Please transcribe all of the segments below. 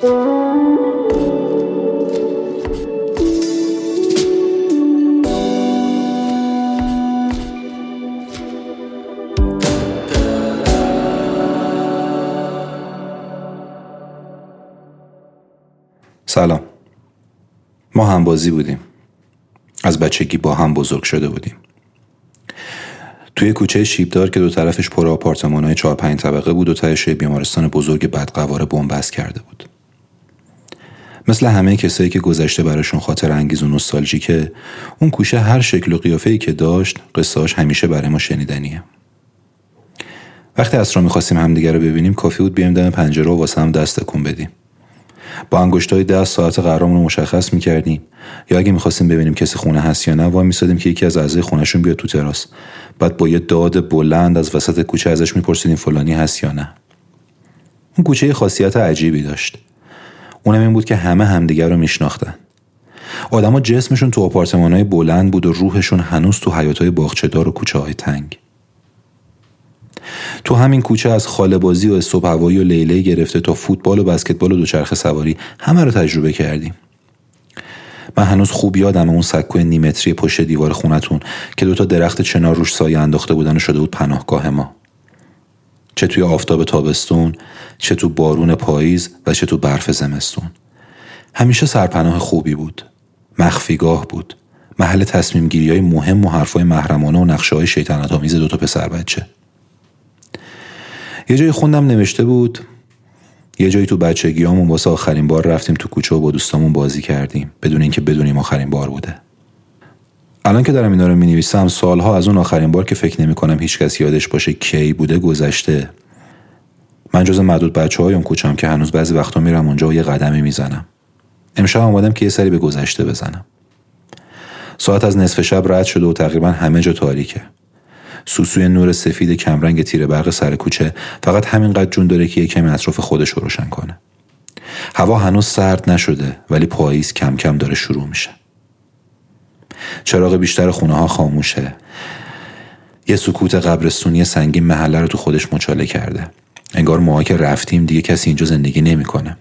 سلام. ما هم بازی بودیم. از بچگی با هم بزرگ شده بودیم. توی کوچه شیبدار که دو طرفش پر آپارتمان های چهار پنج طبقه بود و تهش بیمارستان بزرگ بدقواره بنبست کرده بود. مثل همه کسایی که گذشته براشون خاطر انگیز و نوستالژیکه اون کوچه هر شکل و قیافه‌ای که داشت قصهاش همیشه برای ما شنیدنیه. وقتی اسرا می‌خواستیم همدیگه رو ببینیم کافی بود بیایم دم پنجره و واسه هم دست تکون بدیم. با انگشتای ده ساعت قرارمون رو مشخص می‌کردیم. یا اگه می‌خواستیم ببینیم کسی خونه هست یا نه وای میسادیم که یکی از اعضای خونهشون بیاد تو تراس. بعد با یه داد بلند از وسط کوچه ازش میپرسیدیم فلانی هست یا نه. اون کوچه خاصیت عجیبی داشت. اونم این بود که همه همدیگر رو میشناختن آدما جسمشون تو آپارتمانهای بلند بود و روحشون هنوز تو حیاتهای باغچه‌دار و کوچه های تنگ. تو همین کوچه از خاله بازی و صبح هوایی و لیله گرفته تا فوتبال و بسکتبال و دوچرخه سواری همه رو تجربه کردیم. من هنوز خوب یادم اون سکو نیمتری پشت دیوار خونتون که دوتا درخت چنار روش سایه انداخته بودن و شده بود پناهگاه ما. چه توی آفتاب تابستون چه تو بارون پاییز و چه تو برف زمستون. همیشه سرپناه خوبی بود. مخفیگاه بود. محل تصمیم گیری های مهم و حرفای محرمانه و نقشه های شیطنت آمیز دوتا پسر بچه. یه جایی خوندم نوشته بود یه جایی تو بچگیامون واسه آخرین بار رفتیم تو کوچه و با دوستامون بازی کردیم بدون اینکه بدونیم آخرین بار بوده. الان که دارم اینا رو می نویسم سالها از اون آخرین بار که فکر نمی کنم هیچ کس یادش باشه کی بوده گذشته. من جز معدود بچه هایم کوچم که هنوز بعضی وقتا میرم اونجا و یه قدمی می‌زنم. امشب آمدم که یه سری به گذشته بزنم. ساعت از نصف شب رد شده و تقریبا همه جا تاریکه. سوسوی نور سفید کمرنگ تیر برق سر کوچه فقط همینقدر جون داره که کمی اطراف خودش رو روشن کنه. هوا هنوز سرد نشده ولی پاییز کم کم داره شروع میشه. چراغ بیشتر خونه ها خاموشه. یه سکوت قبرستونی سنگین محله رو تو خودش مچاله کرده. انگار ما که رفتیم دیگه کسی اینجا زندگی نمی‌کنه.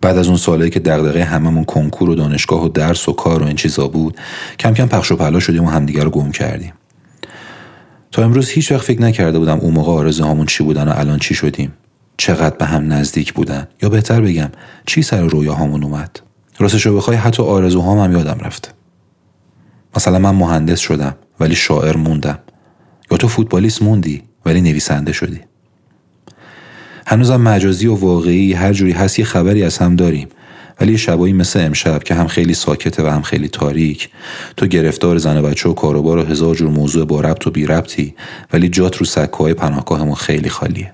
بعد از اون سالهایی که دغدغه هممون کنکور و دانشگاه و درس و کار و این چیزا بود کم کم پخش و پلا شدیم و همدیگه رو گم کردیم. تا امروز هیچ وقت فکر نکرده بودم اون موقع آرزوهامون چی بودن و الان چی شدیم. چقدر به هم نزدیک بودن؟ یا بهتر بگم چی سر رویاهامون اومد؟ راستش رو بخوای حتی آرزوهام هم یادم رفت. مثلا من مهندس شدم ولی شاعر موندم. یا تو فوتبالیست موندی ولی نویسنده شدی. هنوزم مجازی و واقعی هر جوری هست یه خبری از هم داریم. ولی شبایی مثل امشب که هم خیلی ساکته و هم خیلی تاریک تو گرفتار زن و بچه و کاروبار و هزار جور موضوع با ربط و بی ربطی ولی جات رو سکوهای پناهگاهمون خیلی خالیه.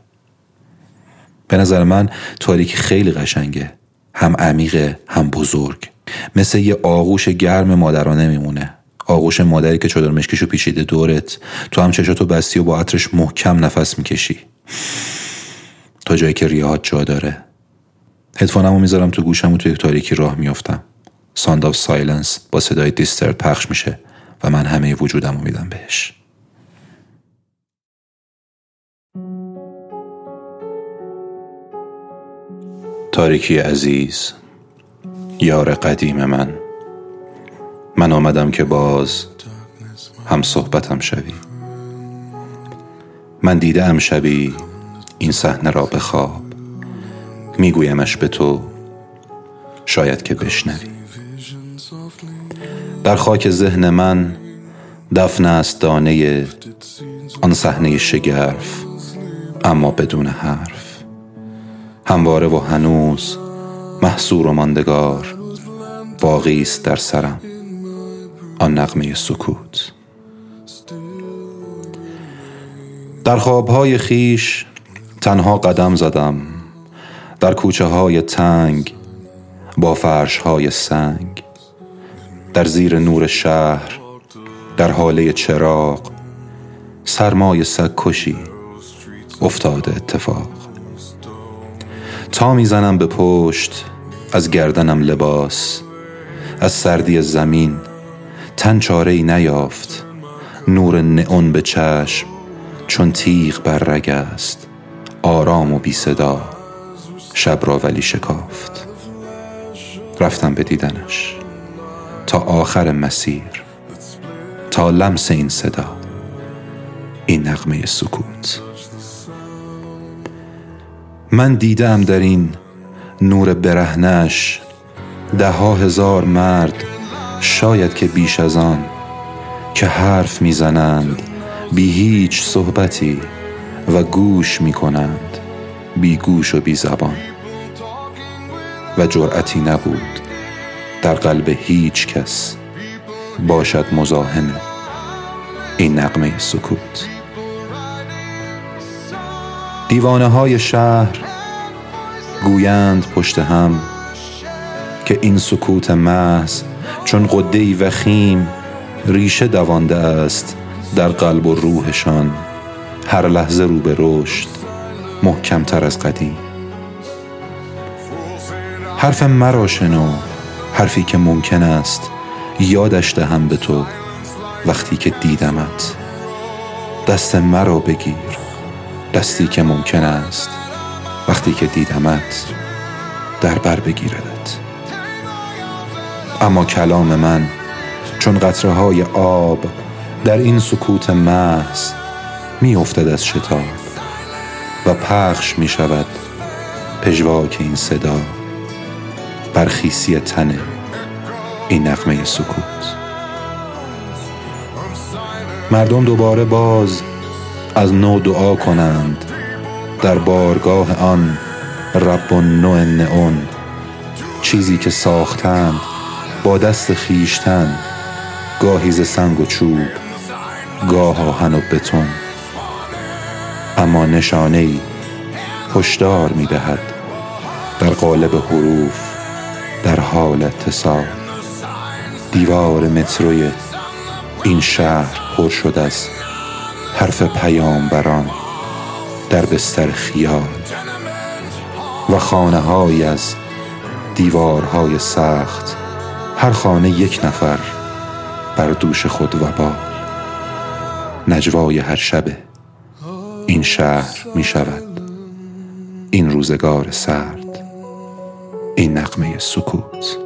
به نظر من تاریکی خیلی قشنگه. هم عمیقه هم بزرگ. مثل یه آغوش گرم مادرانه میمونه. آغوش مادری که چادر مشکیشو پیچیده دورت تو هم چشاتو بستی و با عطرش محکم نفس می‌کشی. تا جایی که ریه‌هات جا داره. هدفونمو می‌ذارم تو گوشم و توی تاریکی راه میافتم. Sound of Silence با صدای Disturbed پخش میشه و من همه وجودم رو میدم بهش. تاریکی عزیز یار قدیم من. من آمدم که باز هم صحبتم شوی. من دیدم شبی این صحنه را به خواب. میگویمش به تو شاید که بشنوی. در خاک ذهن من دفن است دانه آن صحنه شگرف اما بدون حرف. همواره و هنوز محصور و ماندگار باقی است در سرم. آن نغمه سکوت. در خوابهای خیش تنها قدم زدم. در کوچه های تنگ با فرش های سنگ. در زیر نور شهر در حاله چراغ سرمای سگکشی افتاده اتفاق. تا می‌زنم به پشت از گردنم لباس از سردی زمین تن چاره ای نیافت. نور نئون به چشم چون تیغ بر رگ است. آرام و بی صدا شب را ولی شکافت. رفتم به دیدنش. تا آخر مسیر. تا لمس این صدا. این نغمه سکوت. من دیدم در این نور برهنش ده ها هزار مرد شاید که بیش از آن که حرف می‌زنند بی هیچ صحبتی و گوش می‌کنند بی گوش و بی زبان. و جرأتی نبود در قلب هیچ کس باشد مزاحم این نقمه سکوت. دیوانه های شهر گویند پشت هم که این سکوت محض چون قده وخیم ریشه دوانده است در قلب و روحشان. هر لحظه رو به رشد محکمتر از قدیم. حرف مرا شنو حرفی که ممکن است یادش دهم به تو وقتی که دیدمت. دست مرا بگیر دستی که ممکن است وقتی که دیدمت در بر بگیردت. اما کلام من چون قطره های آب در این سکوت محض می افتد از شتاب و پخش می شود پژواک این صدا برخیسی تن این نقمه سکوت. مردم دوباره باز از نو دعا کنند در بارگاه آن رب نو نئون چیزی که ساختند با دست خیشتن گاهی ز سنگ و چوب گاه آهن و بتون. اما نشانه ای هشدار می دهد در قالب حروف در حال اتصال. دیوار متروی این شهر پر شد از حرف پیامبران در بستر خیال. و خانه های از دیوارهای سخت هر خانه یک نفر بر دوش خود و بال نجوای هر شبه این شهر می شود. این روزگار سرد این نقمه سکوت.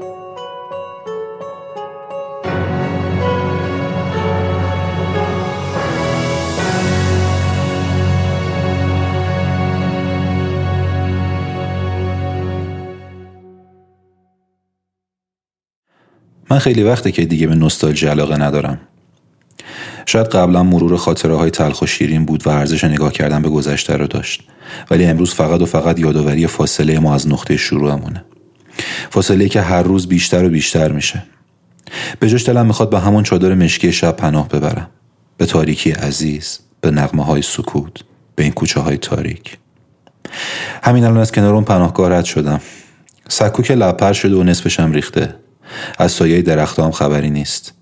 خیلی وقته که دیگه به نوستالژی علاقه ندارم. شاید قبلا مرور خاطره های تلخ و شیرین بود و ارزش نگاه کردن به گذشته رو داشت. ولی امروز فقط و فقط یادآوری فاصله ما از نقطه شروعمونه. فاصله که هر روز بیشتر و بیشتر میشه. به جاش دلم می‌خواد به همون چادر مشکی شب پناه ببرم. به تاریکی عزیز به نقمه های سکوت به این کوچه های تاریک. همین الان از کنار اون پناهگاه رد شدم. سکو که لپر شده و نصفشم ریخته. از سایه درخت هم خبری نیست.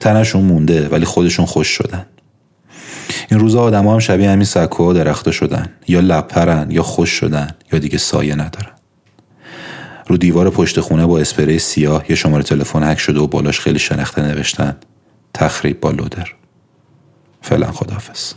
تنشون مونده ولی خودشون خوش شدن. این روزا آدم هم شبیه همین سکوها و درخت شدن. یا لپرن یا خوش شدن یا دیگه سایه ندارن. رو دیوار پشت خونه با اسپری سیاه یه شماره تلفن هک شده و بالاش خیلی شنخته نوشتن. تخریب با لودر. فعلا خداحافظ.